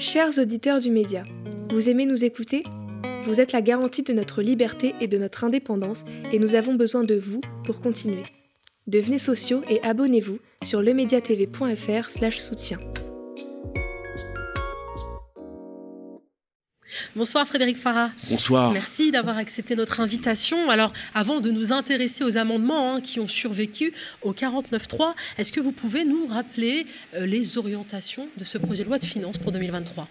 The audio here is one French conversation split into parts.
Chers auditeurs du média, vous aimez nous écouter? Vous êtes la garantie de notre liberté et de notre indépendance et nous avons besoin de vous pour continuer. Devenez sociaux et abonnez-vous sur lemediatv.fr Bonsoir Frédéric Farah. Bonsoir. Merci d'avoir accepté notre invitation. Alors, avant de nous intéresser aux amendements hein, qui ont survécu au 49.3, est-ce que vous pouvez nous rappeler euh, les orientations de ce projet de loi de finances pour 2023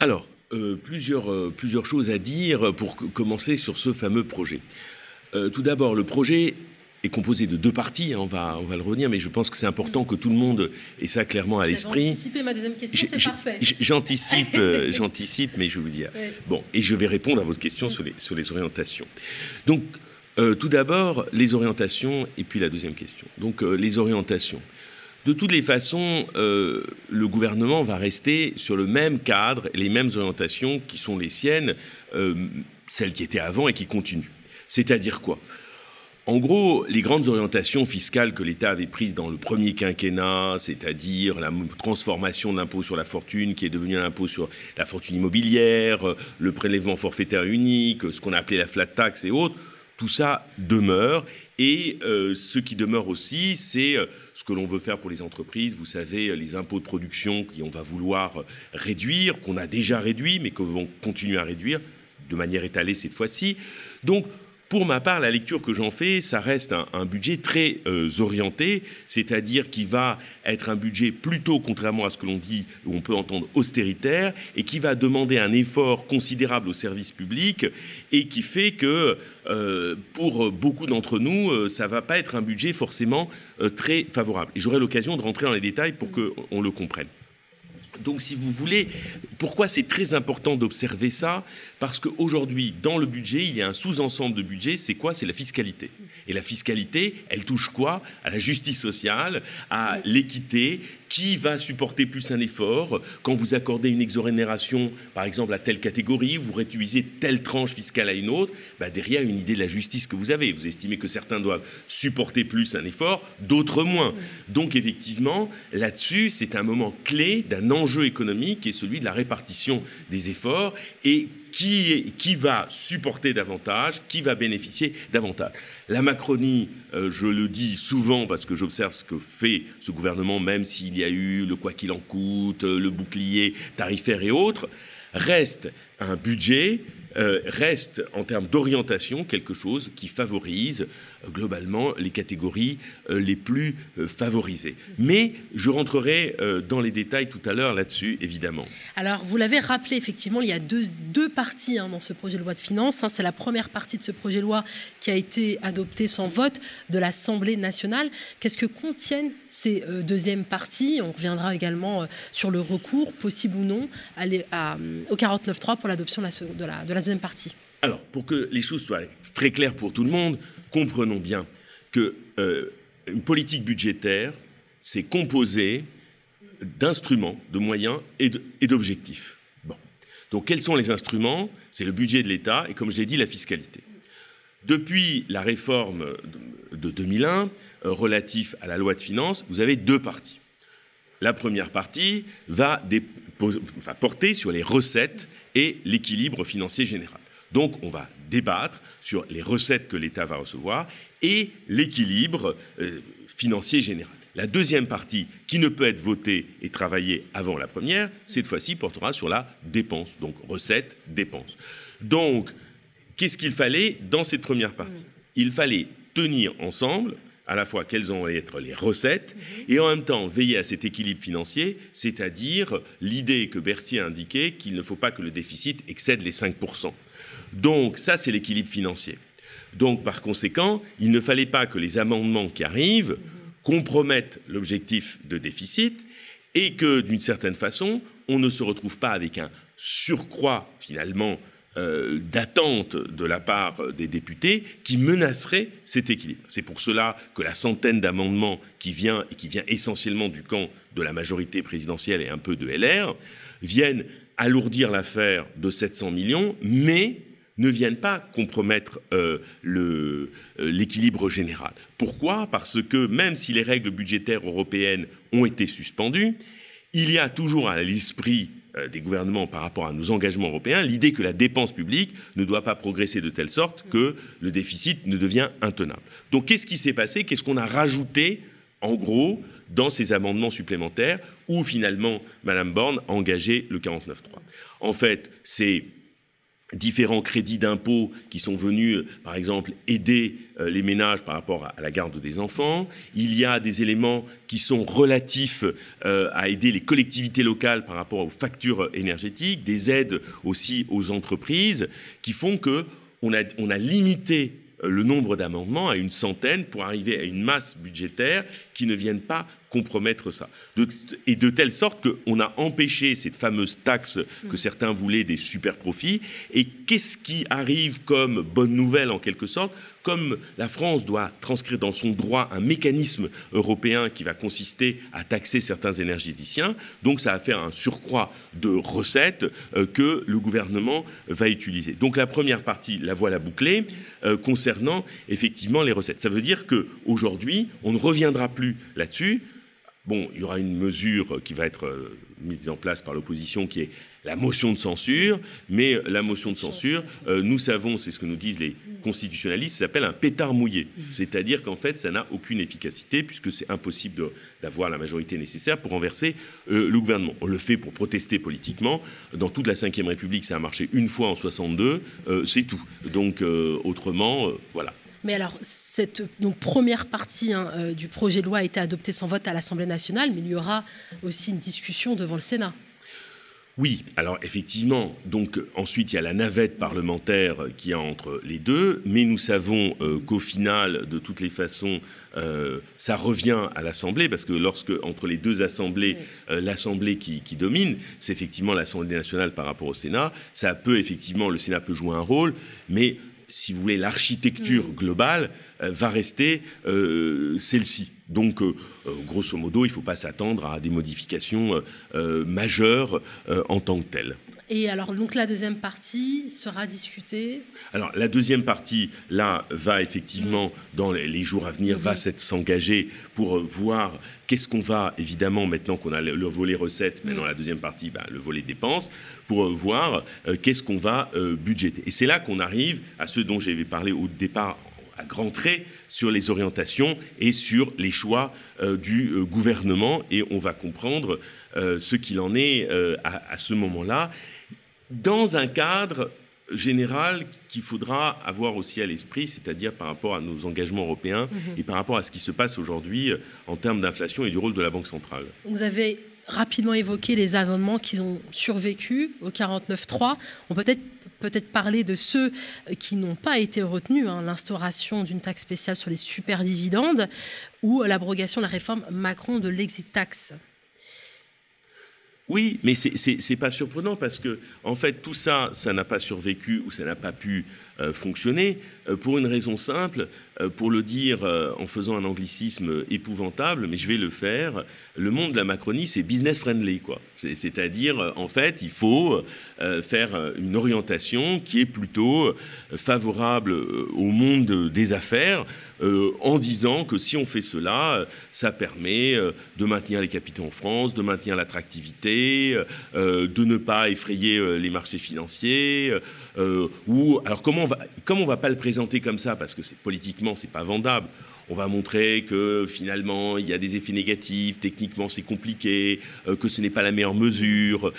Alors, euh, plusieurs, euh, plusieurs choses à dire pour commencer sur ce fameux projet. tout d'abord, le projet est composé de deux parties, hein, on, va, on va le revenir, mais je pense que c'est important que tout le monde ait ça clairement à l'esprit. anticiper ma deuxième question, c'est parfait. J'anticipe, euh, j'anticipe, mais je vais vous dire. Bon, et je vais répondre à votre question sur, les, sur les orientations. Donc, euh, tout d'abord, les orientations, et puis la deuxième question. Donc, euh, les orientations. De toutes les façons, le gouvernement va rester sur le même cadre, les mêmes orientations qui sont les siennes, celles qui étaient avant et qui continuent. C'est-à-dire quoi? En gros, les grandes orientations fiscales que l'État avait prises dans le premier quinquennat, c'est-à-dire la transformation de l'impôt sur la fortune qui est devenu un impôt sur la fortune immobilière, le prélèvement forfaitaire unique, ce qu'on a appelé la flat tax et autres, tout ça demeure. Et euh, ce qui demeure aussi, c'est euh, ce que l'on veut faire pour les entreprises. Vous savez, les impôts de production qu'on va vouloir réduire, qu'on a déjà réduit, mais que vont continuer à réduire de manière étalée cette fois-ci. Donc, pour ma part, la lecture que j'en fais, ça reste un, budget très euh, orienté, c'est-à-dire qui va être un budget plutôt, contrairement à ce que l'on dit, où on peut entendre austéritaire, et qui va demander un effort considérable au service public, et qui fait que euh, pour beaucoup d'entre nous, euh, ça va pas être un budget forcément très favorable. Et j'aurai l'occasion de rentrer dans les détails pour qu'on le comprenne. Donc, si vous voulez, pourquoi c'est très important d'observer ça? Parce qu'aujourd'hui, dans le budget, il y a un sous-ensemble de budget. C'est quoi? C'est la fiscalité. Et la fiscalité, elle touche quoi? À la justice sociale, à l'équité. Qui va supporter plus un effort Quand vous accordez une exonération, par exemple, à telle catégorie, vous réduisez telle tranche fiscale à une autre, bah derrière une idée de la justice que vous avez. Vous estimez que certains doivent supporter plus un effort, d'autres moins. Donc, effectivement, là-dessus, c'est un moment clé d'un enjeu économique qui est celui de la répartition des efforts et qui, va supporter davantage, qui va bénéficier davantage. La Macronie, euh, je le dis souvent parce que j'observe ce que fait ce gouvernement, même s'il y a eu le quoi qu'il en coûte, le bouclier tarifaire et autres, reste un budget euh, reste en termes d'orientation quelque chose qui favorise euh, globalement les catégories euh, les plus favorisées. Mais je rentrerai dans les détails tout à l'heure là-dessus, évidemment. Alors, vous l'avez rappelé, effectivement, il y a deux, deux parties hein, dans ce projet de loi de finances. Hein. C'est la première partie de ce projet de loi qui a été adoptée sans vote de l'Assemblée nationale. Qu'est-ce que contiennent ces deuxièmes parties? On reviendra également sur le recours, possible ou non, à, à, au 49.3 pour l'adoption de la, de la deuxième partie Alors, pour que les choses soient très claires pour tout le monde, comprenons bien que euh, politique budgétaire, c'est composé d'instruments, de moyens et d'objectifs. Donc, quels sont les instruments? C'est le budget de l'État et, comme je l'ai dit, la fiscalité. Depuis la réforme de 2001 euh, relatif à la loi de finances, vous avez deux parties. La première partie va porter sur les recettes et l'équilibre financier général. Donc on va débattre sur les recettes que l'État va recevoir et l'équilibre euh, financier général. La deuxième partie, qui ne peut être votée et travaillée avant la première, cette fois-ci portera sur la dépense, donc recettes, dépenses. Donc, qu'est-ce qu'il fallait dans cette première partie? Il fallait tenir ensemble à la fois quelles vont être les recettes et en même temps veiller à cet équilibre financier, c'est-à-dire l'idée que Bercy a indiquée qu'il ne faut pas que le déficit excède les 5%. Donc ça, c'est l'équilibre financier. Donc par conséquent, il ne fallait pas que les amendements qui arrivent compromettent l'objectif de déficit et que d'une certaine façon, on ne se retrouve pas avec un surcroît finalement euh, d'attente de la part des députés qui menacerait cet équilibre. C'est pour cela que la centaine d'amendements qui vient et qui vient essentiellement du camp de la majorité présidentielle et un peu de LR viennent alourdir l'affaire de 700 millions, mais ne viennent pas compromettre euh, euh, l'équilibre général. Pourquoi? Parce que même si les règles budgétaires européennes ont été suspendues, il y a toujours à l'esprit euh, des gouvernements par rapport à nos engagements européens l'idée que la dépense publique ne doit pas progresser de telle sorte que le déficit ne devient intenable. Donc qu'est-ce qui s'est passé? Qu'est-ce qu'on a rajouté en gros dans ces amendements supplémentaires où finalement Mme Borne a engagé le 49.3 En fait, c'est différents crédits d'impôt qui sont venus, euh, par exemple, aider euh, les ménages par rapport à la garde des enfants. Il y a des éléments qui sont relatifs euh, à aider les collectivités locales par rapport aux factures énergétiques, des aides aussi aux entreprises, qui font que on a, a limité le nombre d'amendements à une centaine pour arriver à une masse budgétaire qui ne vienne pas compromettre ça. et de telle sorte qu'on a empêché cette fameuse taxe que certains voulaient des super profits. Et qu'est-ce qui arrive comme bonne nouvelle en quelque sorte? Comme la France doit transcrire dans son droit un mécanisme européen qui va consister à taxer certains énergéticiens, donc ça va faire un surcroît de recettes euh, que le gouvernement va utiliser. Donc la première partie, la voilà bouclée, euh, concernant effectivement les recettes. Ça veut dire qu'aujourd'hui, on ne reviendra plus là-dessus. Bon, il y aura une mesure qui va être euh, mise en place par l'opposition qui est la motion de censure, mais la motion de censure, euh, nous savons, c'est ce que nous disent les constitutionnalistes, ça s'appelle un pétard mouillé. C'est-à-dire qu'en fait, ça n'a aucune efficacité puisque c'est impossible d'avoir la majorité nécessaire pour renverser euh, le gouvernement. On le fait pour protester politiquement. Dans toute la Ve République, ça a marché une fois en 62, c'est tout. Donc, autrement, voilà. Mais alors, cette première partie hein, euh, du projet de loi a été adoptée sans vote à l'Assemblée nationale, mais il y aura aussi une discussion devant le Sénat. Oui, alors effectivement, donc ensuite il y a la navette parlementaire qui a entre les deux, mais nous savons euh, qu'au final, de toutes les façons, euh, ça revient à l'Assemblée, parce que lorsque entre les deux assemblées, l'Assemblée qui, qui, domine, c'est effectivement l'Assemblée nationale par rapport au Sénat, ça peut effectivement, le Sénat peut jouer un rôle, mais si vous voulez, l'architecture mm. globale euh, va rester euh, celle-ci. Donc, euh, grosso modo, il ne faut pas s'attendre à des modifications majeures en tant que telles. Et alors, donc la deuxième partie sera discutée. Alors, la deuxième partie, là, va effectivement, dans les, jours à venir, va s'engager pour voir qu'est-ce qu'on va, évidemment, maintenant qu'on a le, volet recettes, mais dans la deuxième partie, bah, le volet dépenses, pour voir qu'est-ce qu'on va budgéter. Et c'est là qu'on arrive à ce dont j'avais parlé au départ à grands traits sur les orientations et sur les choix euh, du euh, gouvernement et on va comprendre euh, ce qu'il en est à, ce moment-là dans un cadre général qu'il faudra avoir aussi à l'esprit, c'est-à-dire par rapport à nos engagements européens mhm. et par rapport à ce qui se passe aujourd'hui en termes d'inflation et du rôle de la Banque centrale. Vous avez rapidement évoqué les amendements qui ont survécu au 49.3. On peut être peut-être parler de ceux qui n'ont pas été retenus, hein, l'instauration d'une taxe spéciale sur les superdividendes ou l'abrogation de la réforme Macron de l'exit tax. Oui, mais c'est pas surprenant parce que, en fait, tout ça, ça n'a pas survécu ou ça n'a pas pu euh, fonctionner euh, pour une raison simple, pour le dire en faisant un anglicisme épouvantable, mais je vais le faire. Le monde de la Macronie, c'est business friendly, quoi. C'est-à-dire, en fait, il faut faire une orientation qui est plutôt favorable au monde des affaires, en disant que si on fait cela, ça permet de maintenir les capitaux en France, de maintenir l'attractivité, de ne pas effrayer les marchés financiers, ou alors comment on va, comme on va pas le présenter comme ça, parce que c'est, politiquement, c'est pas vendable, on va montrer que finalement il y a des effets négatifs, techniquement c'est compliqué, euh, que ce n'est pas la meilleure mesure.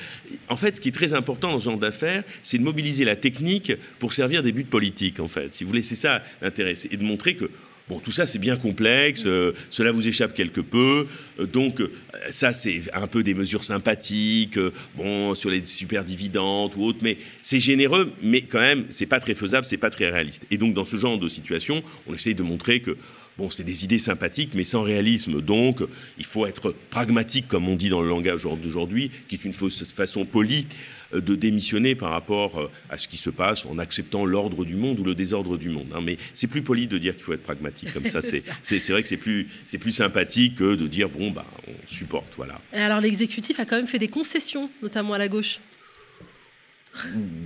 En fait, ce qui est très important dans ce genre d'affaires, c'est de mobiliser la technique pour servir des buts politiques, en fait. Si vous voulez, c'est ça l'intérêt, et de montrer que Bon, tout ça, c'est bien complexe, euh, cela vous échappe quelque peu. Euh, donc, euh, ça, c'est un peu des mesures sympathiques, bon, sur les super dividendes ou autres, mais c'est généreux, mais quand même, c'est pas très faisable, c'est pas très réaliste. Et donc, dans ce genre de situation, on essaye de montrer que Bon, c'est des idées sympathiques, mais sans réalisme. Donc, il faut être pragmatique, comme on dit dans le langage d'aujourd'hui, qui est une fausse façon polie euh, de démissionner par rapport euh, à ce qui se passe en acceptant l'ordre du monde ou le désordre du monde. Hein. Mais c'est plus poli de dire qu'il faut être pragmatique comme ça. c'est vrai que c'est plus, plus sympathique que de dire bon, bah, on supporte. Voilà. alors, l'exécutif a quand même fait des concessions, notamment à la gauche.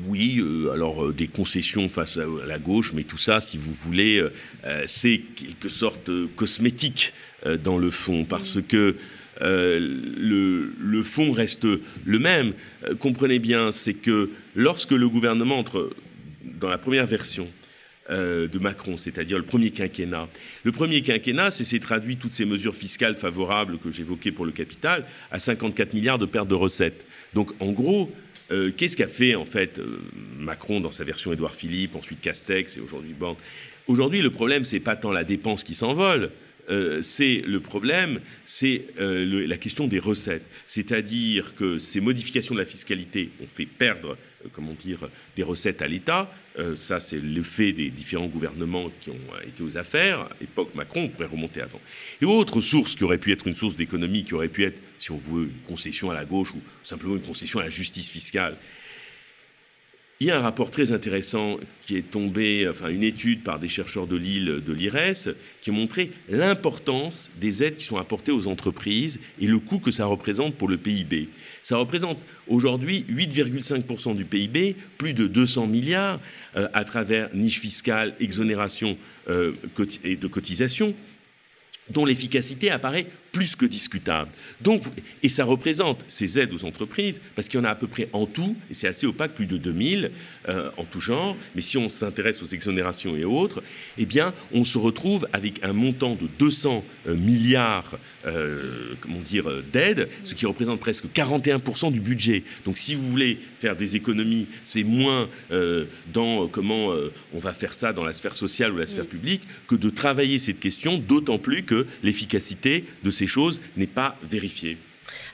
Oui, euh, alors euh, des concessions face à, la gauche, mais tout ça, si vous voulez, euh, c'est quelque sorte cosmétique dans le fond, parce que le, le, fond reste le même. comprenez bien, c'est que lorsque le gouvernement entre dans la première version de Macron, c'est-à-dire le premier quinquennat. Le premier quinquennat, c'est s'est traduit toutes ces mesures fiscales favorables que j'évoquais pour le capital à 54 milliards de pertes de recettes. Donc en gros, euh, qu'est-ce qu'a fait en fait euh, Macron dans sa version Édouard Philippe, ensuite Castex et aujourd'hui Borne Aujourd'hui, le problème, c'est pas tant la dépense qui s'envole, c'est le problème, c'est la question des recettes. C'est-à-dire que ces modifications de la fiscalité ont fait perdre euh, comment dire, des recettes à l'État. Euh, ça, c'est l'effet des différents gouvernements qui ont euh, été aux affaires. Époque Macron, on pourrait remonter avant. Et autre source qui aurait pu être une source d'économie, qui aurait pu être, si on veut, une concession à la gauche ou simplement une concession à la justice fiscale, il y a un rapport très intéressant qui est tombé, enfin une étude par des chercheurs de Lille, de l'IRES, qui a montré l'importance des aides qui sont apportées aux entreprises et le coût que ça représente pour le PIB. Ça représente aujourd'hui 8,5% du PIB, plus de 200 milliards euh, à travers niches fiscales, exonérations euh, et de cotisations dont l'efficacité apparaît plus que discutable. Donc, et ça représente ces aides aux entreprises, parce qu'il y en a à peu près en tout, et c'est assez opaque, plus de 2000 euh, en tout genre, mais si on s'intéresse aux exonérations et autres, eh bien, on se retrouve avec un montant de 200 euh, milliards, euh, comment dire, d'aides, ce qui représente presque 41% du budget. Donc, si vous voulez faire des économies, c'est moins dans comment on va faire ça dans la sphère sociale ou la sphère publique que de travailler cette question, d'autant plus que l'efficacité de ces choses n'est pas vérifiée.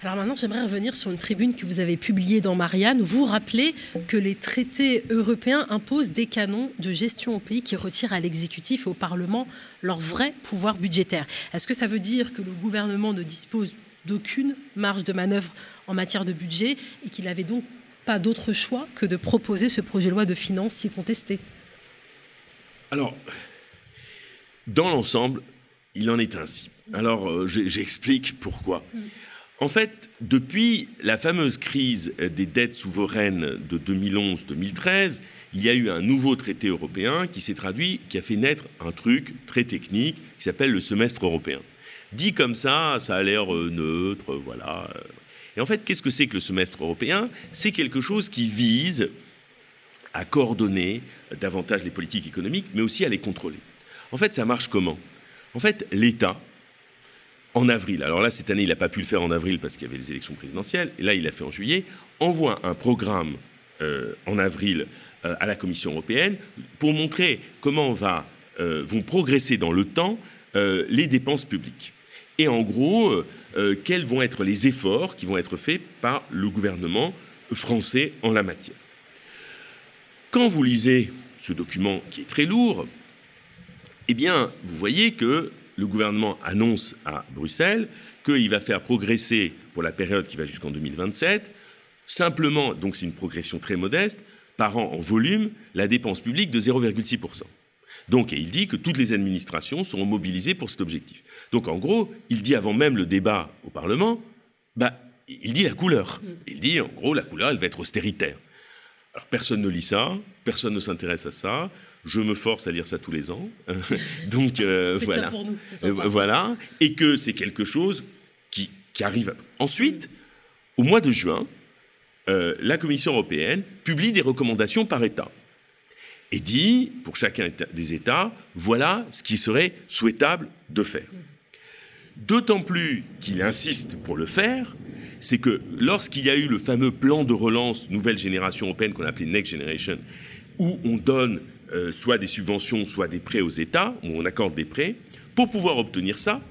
Alors maintenant, j'aimerais revenir sur une tribune que vous avez publiée dans Marianne, où vous rappelez que les traités européens imposent des canons de gestion au pays qui retirent à l'exécutif et au Parlement leur vrai pouvoir budgétaire. Est-ce que ça veut dire que le gouvernement ne dispose d'aucune marge de manœuvre en matière de budget et qu'il n'avait donc pas d'autre choix que de proposer ce projet de loi de finances si contesté? Alors, dans l'ensemble, il en est ainsi. Alors, euh, j'explique pourquoi. En fait, depuis la fameuse crise des dettes souveraines de 2011-2013, il y a eu un nouveau traité européen qui s'est traduit, qui a fait naître un truc très technique qui s'appelle le semestre européen. Dit comme ça, ça a l'air euh, neutre, voilà. Et en fait, qu'est-ce que c'est que le semestre européen? C'est quelque chose qui vise à coordonner davantage les politiques économiques, mais aussi à les contrôler. En fait, ça marche comment? En fait, l'État, en avril, alors là, cette année, il n'a pas pu le faire en avril parce qu'il y avait les élections présidentielles, et là, il l'a fait en juillet, envoie un programme euh, en avril euh, à la Commission européenne pour montrer comment euh, vont progresser dans le temps les dépenses publiques. Et en gros, quels vont être les efforts qui vont être faits par le gouvernement français en la matière. Quand vous lisez ce document qui est très lourd, eh bien, vous voyez que le gouvernement annonce à Bruxelles qu'il va faire progresser pour la période qui va jusqu'en 2027, simplement, donc c'est une progression très modeste, par an en volume, la dépense publique de 0,6%. Donc, et il dit que toutes les administrations seront mobilisées pour cet objectif. Donc, en gros, il dit avant même le débat au Parlement, bah, il dit la couleur. Il dit, en gros, la couleur, elle va être austéritaire. Alors, personne ne lit ça, personne ne s'intéresse à ça je me force à lire ça tous les ans. Donc euh, voilà. Euh, voilà. Et que c'est quelque chose qui, arrive. Ensuite, au mois de juin, euh, la Commission européenne publie des recommandations par État et dit, pour chacun des États, voilà ce qui serait souhaitable de faire. D'autant plus qu'il insiste pour le faire, c'est que lorsqu'il y a eu le fameux plan de relance nouvelle génération européenne qu'on appelait Next Generation, où on donne euh, soit des subventions, soit des prêts aux États, où on accorde des prêts. Pour pouvoir obtenir ça,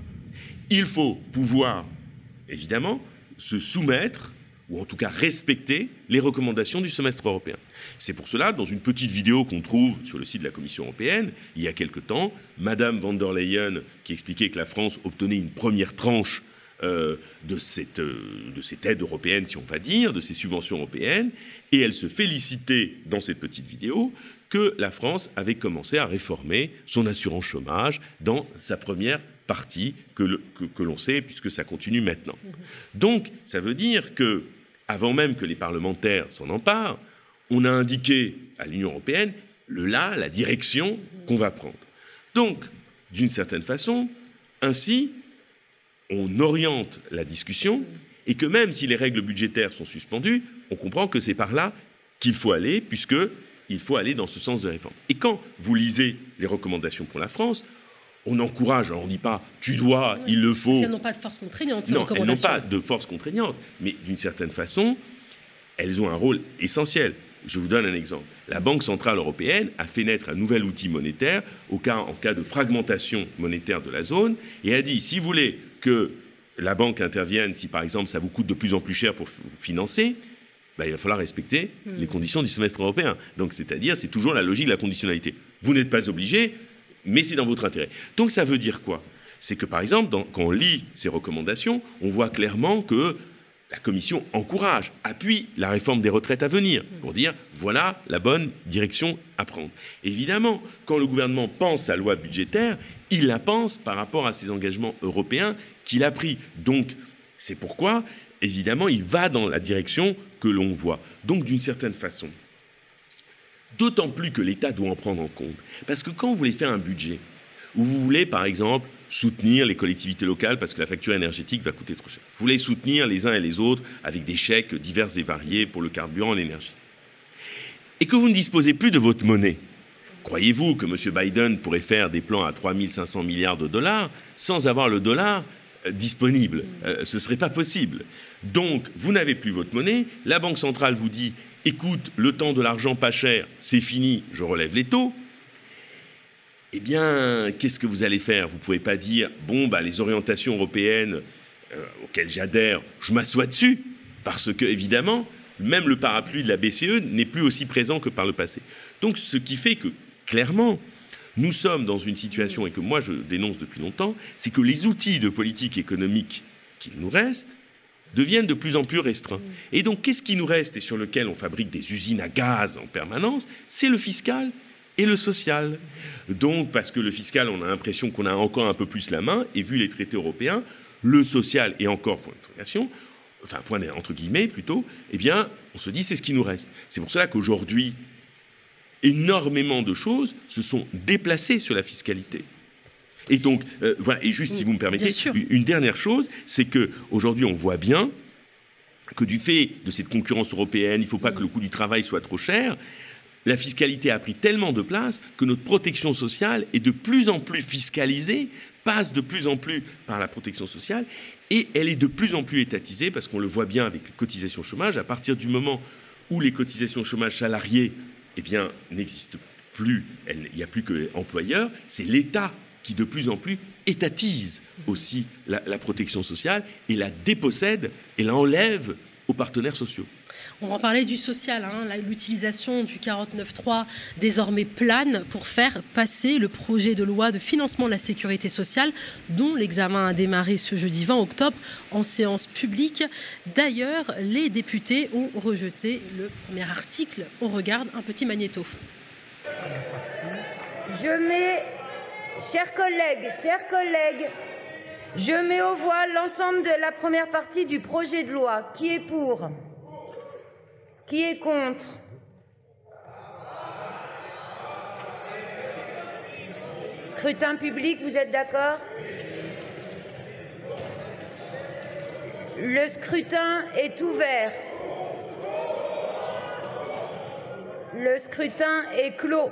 il faut pouvoir, évidemment, se soumettre, ou en tout cas respecter, les recommandations du semestre européen. C'est pour cela, dans une petite vidéo qu'on trouve sur le site de la Commission européenne, il y a quelque temps, Madame van der Leyen, qui expliquait que la France obtenait une première tranche euh, de, cette, euh, de cette aide européenne, si on va dire, de ces subventions européennes, et elle se félicitait dans cette petite vidéo que la France avait commencé à réformer son assurance chômage dans sa première partie que, l'on sait, puisque ça continue maintenant. Donc, ça veut dire que, avant même que les parlementaires s'en emparent, on a indiqué à l'Union européenne le là, la direction qu'on va prendre. Donc, d'une certaine façon, ainsi, on oriente la discussion et que même si les règles budgétaires sont suspendues, on comprend que c'est par là qu'il faut aller, puisque il faut aller dans ce sens de réforme. Et quand vous lisez les recommandations pour la France, on encourage, on ne dit pas tu dois, il le faut. Elles n'ont pas de force contraignante. Non, elles n'ont pas de force contraignante, mais d'une certaine façon, elles ont un rôle essentiel. Je vous donne un exemple. La Banque centrale européenne a fait naître un nouvel outil monétaire au cas, en cas de fragmentation monétaire de la zone et a dit si vous voulez que la banque intervienne, si par exemple ça vous coûte de plus en plus cher pour vous financer, ben, il va falloir respecter hmm. les conditions du semestre européen. Donc c'est-à-dire, c'est toujours la logique de la conditionnalité. Vous n'êtes pas obligé, mais c'est dans votre intérêt. Donc ça veut dire quoi? C'est que par exemple, quand on lit ces recommandations, on voit clairement que la Commission encourage, appuie la réforme des retraites à venir, pour dire voilà la bonne direction à prendre. Évidemment, quand le gouvernement pense à loi budgétaire, il la pense par rapport à ses engagements européens qu'il a pris. Donc, c'est pourquoi, évidemment, il va dans la direction que l'on voit. Donc, d'une certaine façon, d'autant plus que l'État doit en prendre en compte. Parce que quand vous voulez faire un budget, où vous voulez, par exemple, soutenir les collectivités locales parce que la facture énergétique va coûter trop cher. Vous voulez soutenir les uns et les autres avec des chèques divers et variés pour le carburant, l'énergie. Et que vous ne disposez plus de votre monnaie. Croyez-vous que M. Biden pourrait faire des plans à 3500 milliards de dollars sans avoir le dollar disponible euh, Ce ne serait pas possible. Donc, vous n'avez plus votre monnaie. La Banque centrale vous dit écoute, le temps de l'argent pas cher, c'est fini, je relève les taux eh bien, qu'est-ce que vous allez faire? Vous ne pouvez pas dire, bon, bah, les orientations européennes euh, auxquelles j'adhère, je m'assois dessus, parce que, évidemment, même le parapluie de la BCE n'est plus aussi présent que par le passé. Donc, ce qui fait que, clairement, nous sommes dans une situation, et que moi je dénonce depuis longtemps, c'est que les outils de politique économique qu'il nous reste deviennent de plus en plus restreints. Et donc, qu'est-ce qui nous reste et sur lequel on fabrique des usines à gaz en permanence? C'est le fiscal et le social. Donc, parce que le fiscal, on a l'impression qu'on a encore un peu plus la main, et vu les traités européens, le social et encore point d'interrogation, enfin point entre guillemets plutôt, eh bien, on se dit c'est ce qui nous reste. C'est pour cela qu'aujourd'hui, énormément de choses se sont déplacées sur la fiscalité. Et donc, euh, voilà, et juste si vous me permettez, une dernière chose, c'est que aujourd'hui on voit bien que du fait de cette concurrence européenne, il ne faut pas que le coût du travail soit trop cher la fiscalité a pris tellement de place que notre protection sociale est de plus en plus fiscalisée, passe de plus en plus par la protection sociale, et elle est de plus en plus étatisée, parce qu'on le voit bien avec les cotisations chômage, à partir du moment où les cotisations chômage salariées eh bien, n'existent plus, il n'y a plus que employeurs, c'est l'État qui de plus en plus étatise aussi la, la protection sociale et la dépossède et l'enlève aux partenaires sociaux. On va parler du social, hein, l'utilisation du 49.3 désormais plane pour faire passer le projet de loi de financement de la sécurité sociale dont l'examen a démarré ce jeudi 20 octobre en séance publique. D'ailleurs, les députés ont rejeté le premier article. On regarde un petit magnéto. Je mets, chers collègues, chers collègues, je mets au voix l'ensemble de la première partie du projet de loi. Qui est pour? Qui est contre? Scrutin public, vous êtes d'accord? Le scrutin est ouvert. Le scrutin est clos.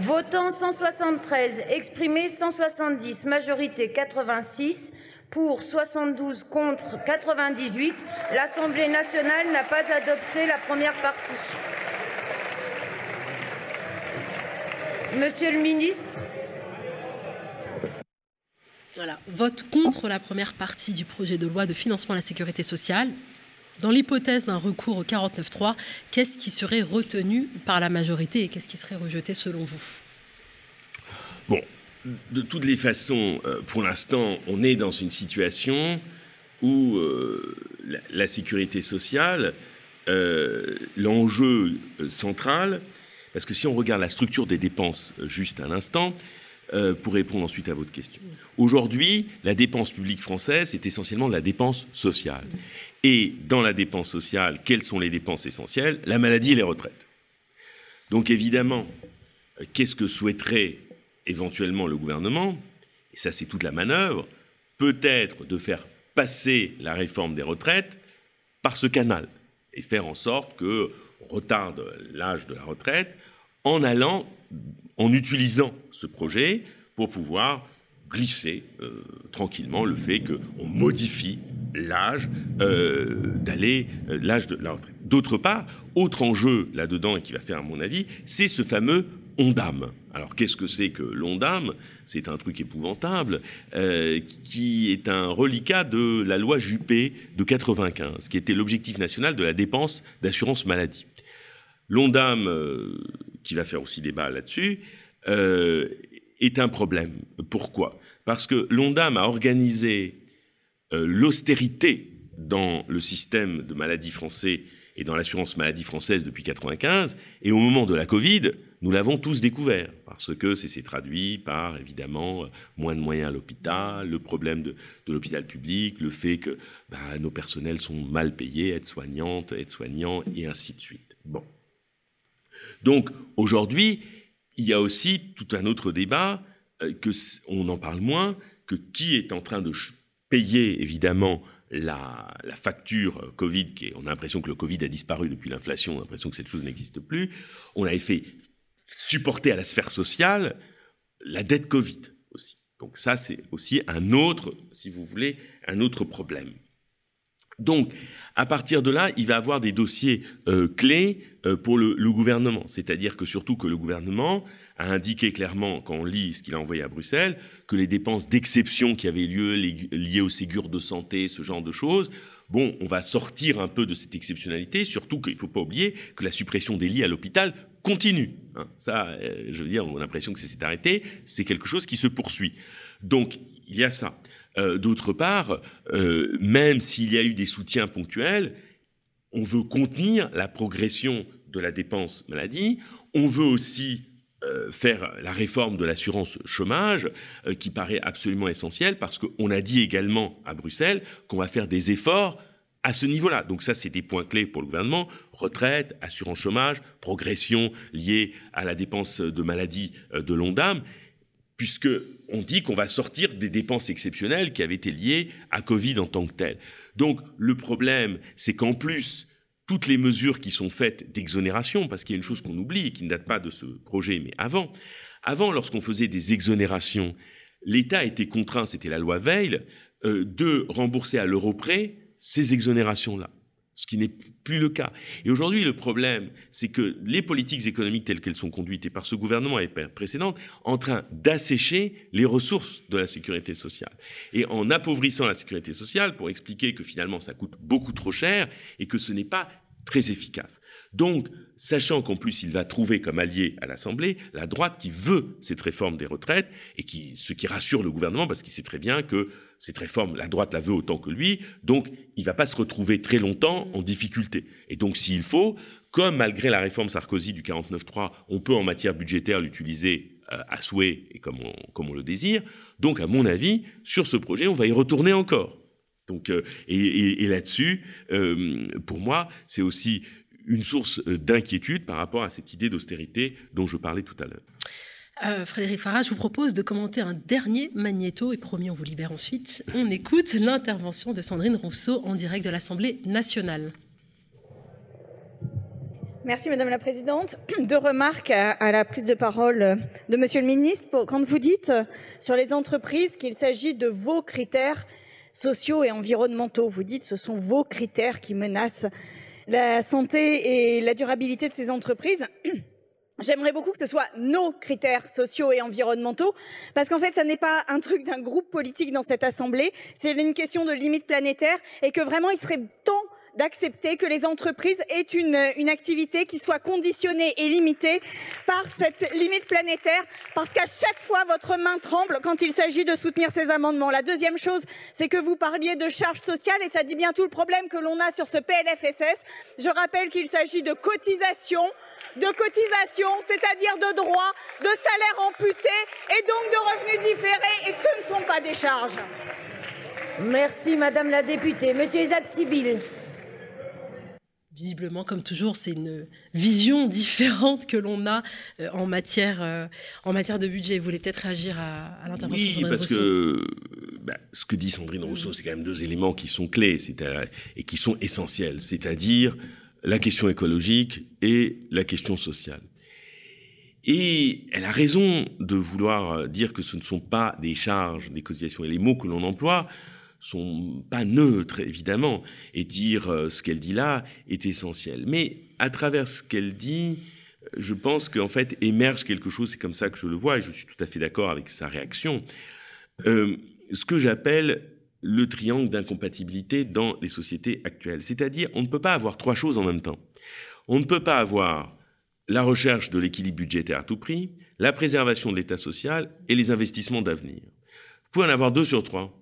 Votant 173, exprimé 170, majorité 86, pour 72 contre 98, l'Assemblée nationale n'a pas adopté la première partie. Monsieur le ministre. Voilà, vote contre la première partie du projet de loi de financement de la sécurité sociale. Dans l'hypothèse d'un recours au 49.3, qu'est-ce qui serait retenu par la majorité et qu'est-ce qui serait rejeté selon vous? Bon, de toutes les façons, euh, pour l'instant, on est dans une situation où euh, la, sécurité sociale, euh, l'enjeu central, parce que si on regarde la structure des dépenses juste un instant, pour répondre ensuite à votre question. Aujourd'hui, la dépense publique française est essentiellement la dépense sociale. Et dans la dépense sociale, quelles sont les dépenses essentielles? La maladie et les retraites. Donc évidemment, qu'est-ce que souhaiterait éventuellement le gouvernement, et ça c'est toute la manœuvre, peut-être de faire passer la réforme des retraites par ce canal et faire en sorte que retarde l'âge de la retraite en allant, en utilisant ce projet pour pouvoir glisser euh, tranquillement le fait qu'on modifie l'âge euh, d'aller euh, l'âge de. D'autre part, autre enjeu là-dedans et qui va faire à mon avis, c'est ce fameux Ondam. Alors qu'est-ce que c'est que l'Ondam C'est un truc épouvantable euh, qui est un reliquat de la loi Juppé de 95, qui était l'objectif national de la dépense d'assurance maladie. L'Ondam, qui va faire aussi débat là-dessus, est un problème. Pourquoi? Parce que l'Ondam a organisé l'austérité dans le système de maladie français et dans l'assurance maladie française depuis 95, et au moment de la Covid, nous l'avons tous découvert, parce que c'est traduit par, évidemment, moins de moyens à l'hôpital, le problème de, l'hôpital public, le fait que bah, nos personnels sont mal payés, aides-soignantes, aides-soignants, et ainsi de suite. Bon. Donc, aujourd'hui, il y a aussi tout un autre débat, euh, que on en parle moins, que qui est en train de payer, évidemment, la, facture Covid, qui on a l'impression que le Covid a disparu depuis l'inflation, on a l'impression que cette chose n'existe plus. On avait fait supporter à la sphère sociale la dette Covid aussi. Donc ça, c'est aussi un autre, si vous voulez, un autre problème. Donc, à partir de là, il va avoir des dossiers euh, clés euh, pour le, gouvernement. C'est-à-dire que surtout que le gouvernement a indiqué clairement, quand on lit ce qu'il a envoyé à Bruxelles, que les dépenses d'exception qui avaient lieu liées au Ségur de santé, ce genre de choses, bon, on va sortir un peu de cette exceptionnalité, surtout qu'il ne faut pas oublier que la suppression des lits à l'hôpital continue. Hein. Ça, euh, je veux dire, on a l'impression que c'est s'est arrêté, c'est quelque chose qui se poursuit. Donc, il y a ça. Euh, d'autre part, euh, même s'il y a eu des soutiens ponctuels, on veut contenir la progression de la dépense maladie, on veut aussi faire la réforme de l'assurance chômage, qui paraît absolument essentielle, parce qu'on a dit également à Bruxelles qu'on va faire des efforts à ce niveau-là. Donc ça, c'est des points clés pour le gouvernement. Retraite, assurance chômage, progression liée à la dépense de maladie euh, de l'ONDAM, puisque on dit qu'on va sortir des dépenses exceptionnelles qui avaient été liées à Covid en tant que tel. Donc le problème, c'est qu'en plus, toutes les mesures qui sont faites d'exonération, parce qu'il y a une chose qu'on oublie et qui ne date pas de ce projet, mais avant, avant, lorsqu'on faisait des exonérations, l'État était contraint, c'était la loi Veil, euh, de rembourser à l'euro près ces exonérations-là, ce qui n'est plus le cas. Et aujourd'hui, le problème, c'est que les politiques économiques telles qu'elles sont conduites et par ce gouvernement et par précédente, en train d'assécher les ressources de la sécurité sociale. Et en appauvrissant la sécurité sociale, pour expliquer que finalement ça coûte beaucoup trop cher et que ce n'est pas très efficace. Donc, sachant qu'en plus il va trouver comme allié à l'Assemblée la droite qui veut cette réforme des retraites et qui, ce qui rassure le gouvernement parce qu'il sait très bien que cette réforme, la droite la veut autant que lui, donc il va pas se retrouver très longtemps en difficulté. Et donc s'il faut, comme malgré la réforme Sarkozy du 49.3, on peut en matière budgétaire l'utiliser euh, à souhait et comme on le désire, donc à mon avis, sur ce projet, on va y retourner encore. Donc, euh, et, là-dessus, euh, pour moi, c'est aussi une source d'inquiétude par rapport à cette idée d'austérité dont je parlais tout à l'heure. Euh, Frédéric Farah, je vous propose de commenter un dernier magnéto et promis, on vous libère ensuite. On écoute l'intervention de Sandrine Rousseau en direct de l'Assemblée nationale. Merci Madame la Présidente. Deux remarques à, la prise de parole de Monsieur le Ministre. Quand vous dites sur les entreprises qu'il s'agit de vos critères sociaux et environnementaux, vous dites ce sont vos critères qui menacent la santé et la durabilité de ces entreprises. J'aimerais beaucoup que ce soit nos critères sociaux et environnementaux, parce qu'en fait, ça n'est pas un truc d'un groupe politique dans cette assemblée, c'est une question de limite planétaire, et que vraiment, il serait temps d'accepter que les entreprises aient une, activité qui soit conditionnée et limitée par cette limite planétaire, parce qu'à chaque fois, votre main tremble quand il s'agit de soutenir ces amendements. La deuxième chose, c'est que vous parliez de charges sociales, et ça dit bien tout le problème que l'on a sur ce PLFSS. Je rappelle qu'il s'agit de cotisations de cotisations, c'est-à-dire de droits, de salaires amputés et donc de revenus différés et que ce ne sont pas des charges. Merci Madame la députée. Monsieur Isaac Sibyl. Visiblement, comme toujours, c'est une vision différente que l'on a euh, en, matière, euh, en matière de budget. Vous voulez peut-être réagir à, l'intervention de Sandrine parce que bah, ce que dit Sandrine Rousseau, c'est quand même deux éléments qui sont clés et qui sont essentiels, c'est-à-dire la question écologique et la question sociale. Et elle a raison de vouloir dire que ce ne sont pas des charges, des cotisations. Et les mots que l'on emploie sont pas neutres, évidemment, et dire euh, ce qu'elle dit là est essentiel. Mais à travers ce qu'elle dit, je pense qu'en fait émerge quelque chose, c'est comme ça que je le vois, et je suis tout à fait d'accord avec sa réaction, euh, ce que j'appelle le triangle d'incompatibilité dans les sociétés actuelles. C'est-à-dire, on ne peut pas avoir trois choses en même temps. On ne peut pas avoir la recherche de l'équilibre budgétaire à tout prix, la préservation de l'état social et les investissements d'avenir. Vous pouvez en avoir deux sur trois.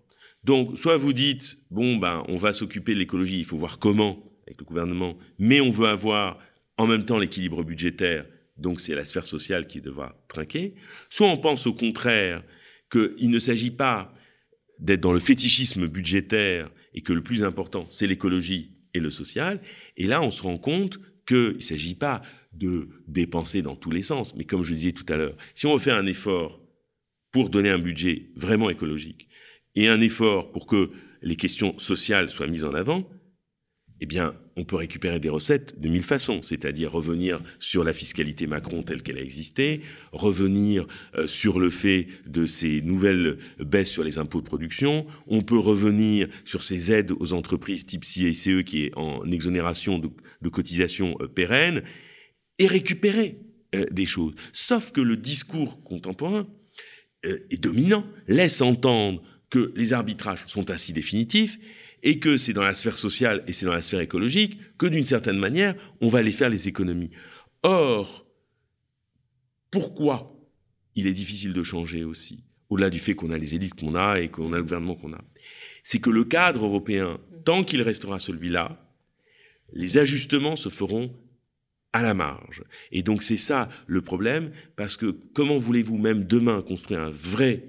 Donc, soit vous dites, bon, ben, on va s'occuper de l'écologie, il faut voir comment avec le gouvernement, mais on veut avoir en même temps l'équilibre budgétaire, donc c'est la sphère sociale qui devra trinquer. Soit on pense au contraire qu'il ne s'agit pas d'être dans le fétichisme budgétaire et que le plus important, c'est l'écologie et le social. Et là, on se rend compte qu'il ne s'agit pas de dépenser dans tous les sens, mais comme je disais tout à l'heure, si on fait un effort pour donner un budget vraiment écologique, et un effort pour que les questions sociales soient mises en avant, eh bien, on peut récupérer des recettes de mille façons, c'est-à-dire revenir sur la fiscalité Macron telle qu'elle a existé, revenir euh, sur le fait de ces nouvelles baisses sur les impôts de production, on peut revenir sur ces aides aux entreprises type CICE qui est en exonération de, cotisations euh, pérennes, et récupérer euh, des choses. Sauf que le discours contemporain est dominant, laisse entendre que les arbitrages sont ainsi définitifs et que c'est dans la sphère sociale et c'est dans la sphère écologique que d'une certaine manière, on va aller faire les économies. Or, pourquoi il est difficile de changer aussi, au-delà du fait qu'on a les élites qu'on a et qu'on a le gouvernement qu'on a? C'est que le cadre européen, tant qu'il restera celui-là, les ajustements se feront à la marge. Et donc c'est ça le problème, parce que comment voulez-vous même demain construire un vrai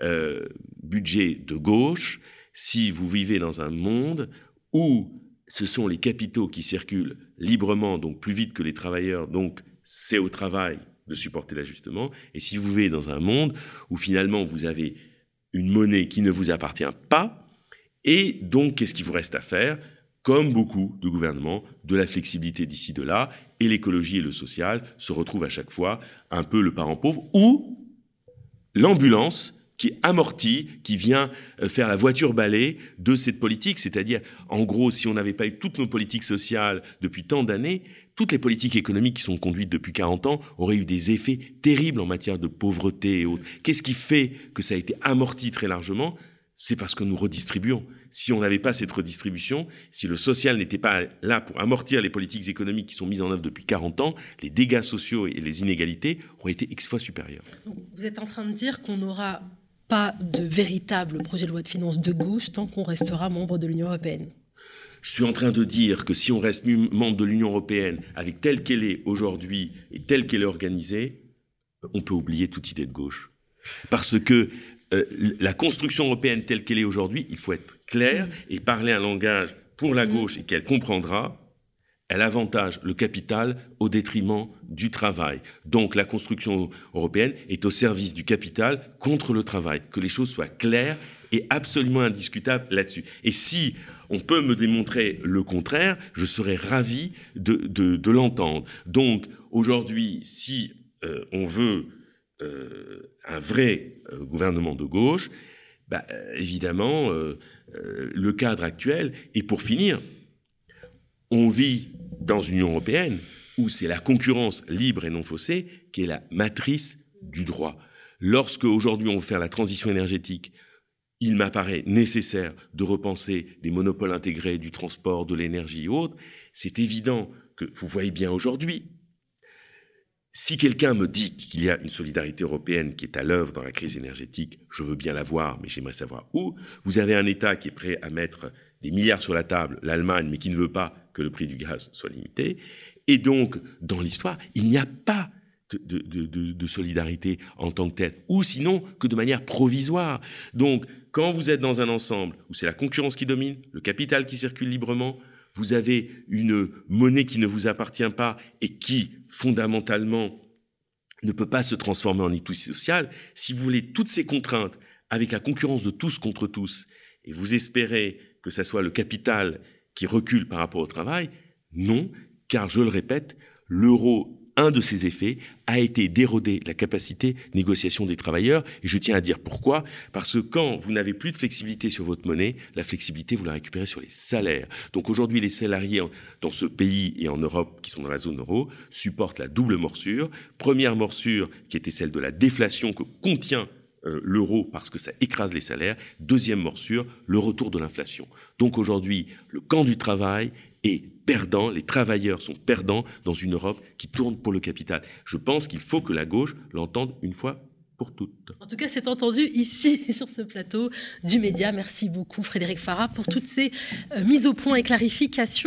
euh, budget de gauche si vous vivez dans un monde où ce sont les capitaux qui circulent librement, donc plus vite que les travailleurs, donc c'est au travail de supporter l'ajustement, et si vous vivez dans un monde où finalement vous avez une monnaie qui ne vous appartient pas, et donc qu'est-ce qu'il vous reste à faire? Comme beaucoup de gouvernements, de la flexibilité d'ici de là, et l'écologie et le social se retrouvent à chaque fois un peu le parent pauvre, ou l'ambulance qui amortit, qui vient euh, faire la voiture balai de cette politique. C'est-à-dire, en gros, si on n'avait pas eu toutes nos politiques sociales depuis tant d'années, toutes les politiques économiques qui sont conduites depuis 40 ans auraient eu des effets terribles en matière de pauvreté et autres. Qu'est-ce qui fait que ça a été amorti très largement? C'est parce que nous redistribuons. Si on n'avait pas cette redistribution, si le social n'était pas là pour amortir les politiques économiques qui sont mises en œuvre depuis 40 ans, les dégâts sociaux et les inégalités auraient été X fois supérieurs. Vous êtes en train de dire qu'on aura pas de véritable projet de loi de finances de gauche tant qu'on restera membre de l'Union européenne. Je suis en train de dire que si on reste membre de l'Union européenne avec telle qu'elle est aujourd'hui et telle qu'elle est organisée, on peut oublier toute idée de gauche. Parce que euh, la construction européenne telle qu'elle est aujourd'hui, il faut être clair et parler un langage pour la mm. gauche et qu'elle comprendra elle avantage le capital au détriment du travail. Donc la construction européenne est au service du capital contre le travail. Que les choses soient claires et absolument indiscutables là-dessus. Et si on peut me démontrer le contraire, je serais ravi de, l'entendre. Donc aujourd'hui, si euh, on veut euh, un vrai euh, gouvernement de gauche, bah, évidemment, le cadre actuel, et pour finir, on vit dans une Union européenne où c'est la concurrence libre et non faussée qui est la matrice du droit. Lorsque aujourd'hui on veut faire la transition énergétique, il m'apparaît nécessaire de repenser des monopoles intégrés du transport, de l'énergie et autres. C'est évident que vous voyez bien aujourd'hui, si quelqu'un me dit qu'il y a une solidarité européenne qui est à l'œuvre dans la crise énergétique, je veux bien la voir, mais j'aimerais savoir où. Vous avez un État qui est prêt à mettre des milliards sur la table, l'Allemagne, mais qui ne veut pas que le prix du gaz soit limité. Et donc, dans l'histoire, il n'y a pas de, solidarité en tant que telle, ou sinon que de manière provisoire. Donc, quand vous êtes dans un ensemble où c'est la concurrence qui domine, le capital qui circule librement, vous avez une monnaie qui ne vous appartient pas et qui, fondamentalement, ne peut pas se transformer en éthique sociale, si vous voulez toutes ces contraintes avec la concurrence de tous contre tous, et vous espérez que ce soit le capital qui recule par rapport au travail, non, car je le répète, l'euro un de ses effets a été d'éroder la capacité de négociation des travailleurs. Et je tiens à dire pourquoi. Parce que quand vous n'avez plus de flexibilité sur votre monnaie, la flexibilité, vous la récupérez sur les salaires. Donc aujourd'hui, les salariés dans ce pays et en Europe, qui sont dans la zone euro, supportent la double morsure. Première morsure, qui était celle de la déflation que contient euh, l'euro parce que ça écrase les salaires. Deuxième morsure, le retour de l'inflation. Donc aujourd'hui, le camp du travail est perdant, les travailleurs sont perdants dans une Europe qui tourne pour le capital. Je pense qu'il faut que la gauche l'entende une fois pour toutes. En tout cas, c'est entendu ici, sur ce plateau du Média. Merci beaucoup, Frédéric Farah, pour toutes ces euh, mises au point et clarifications.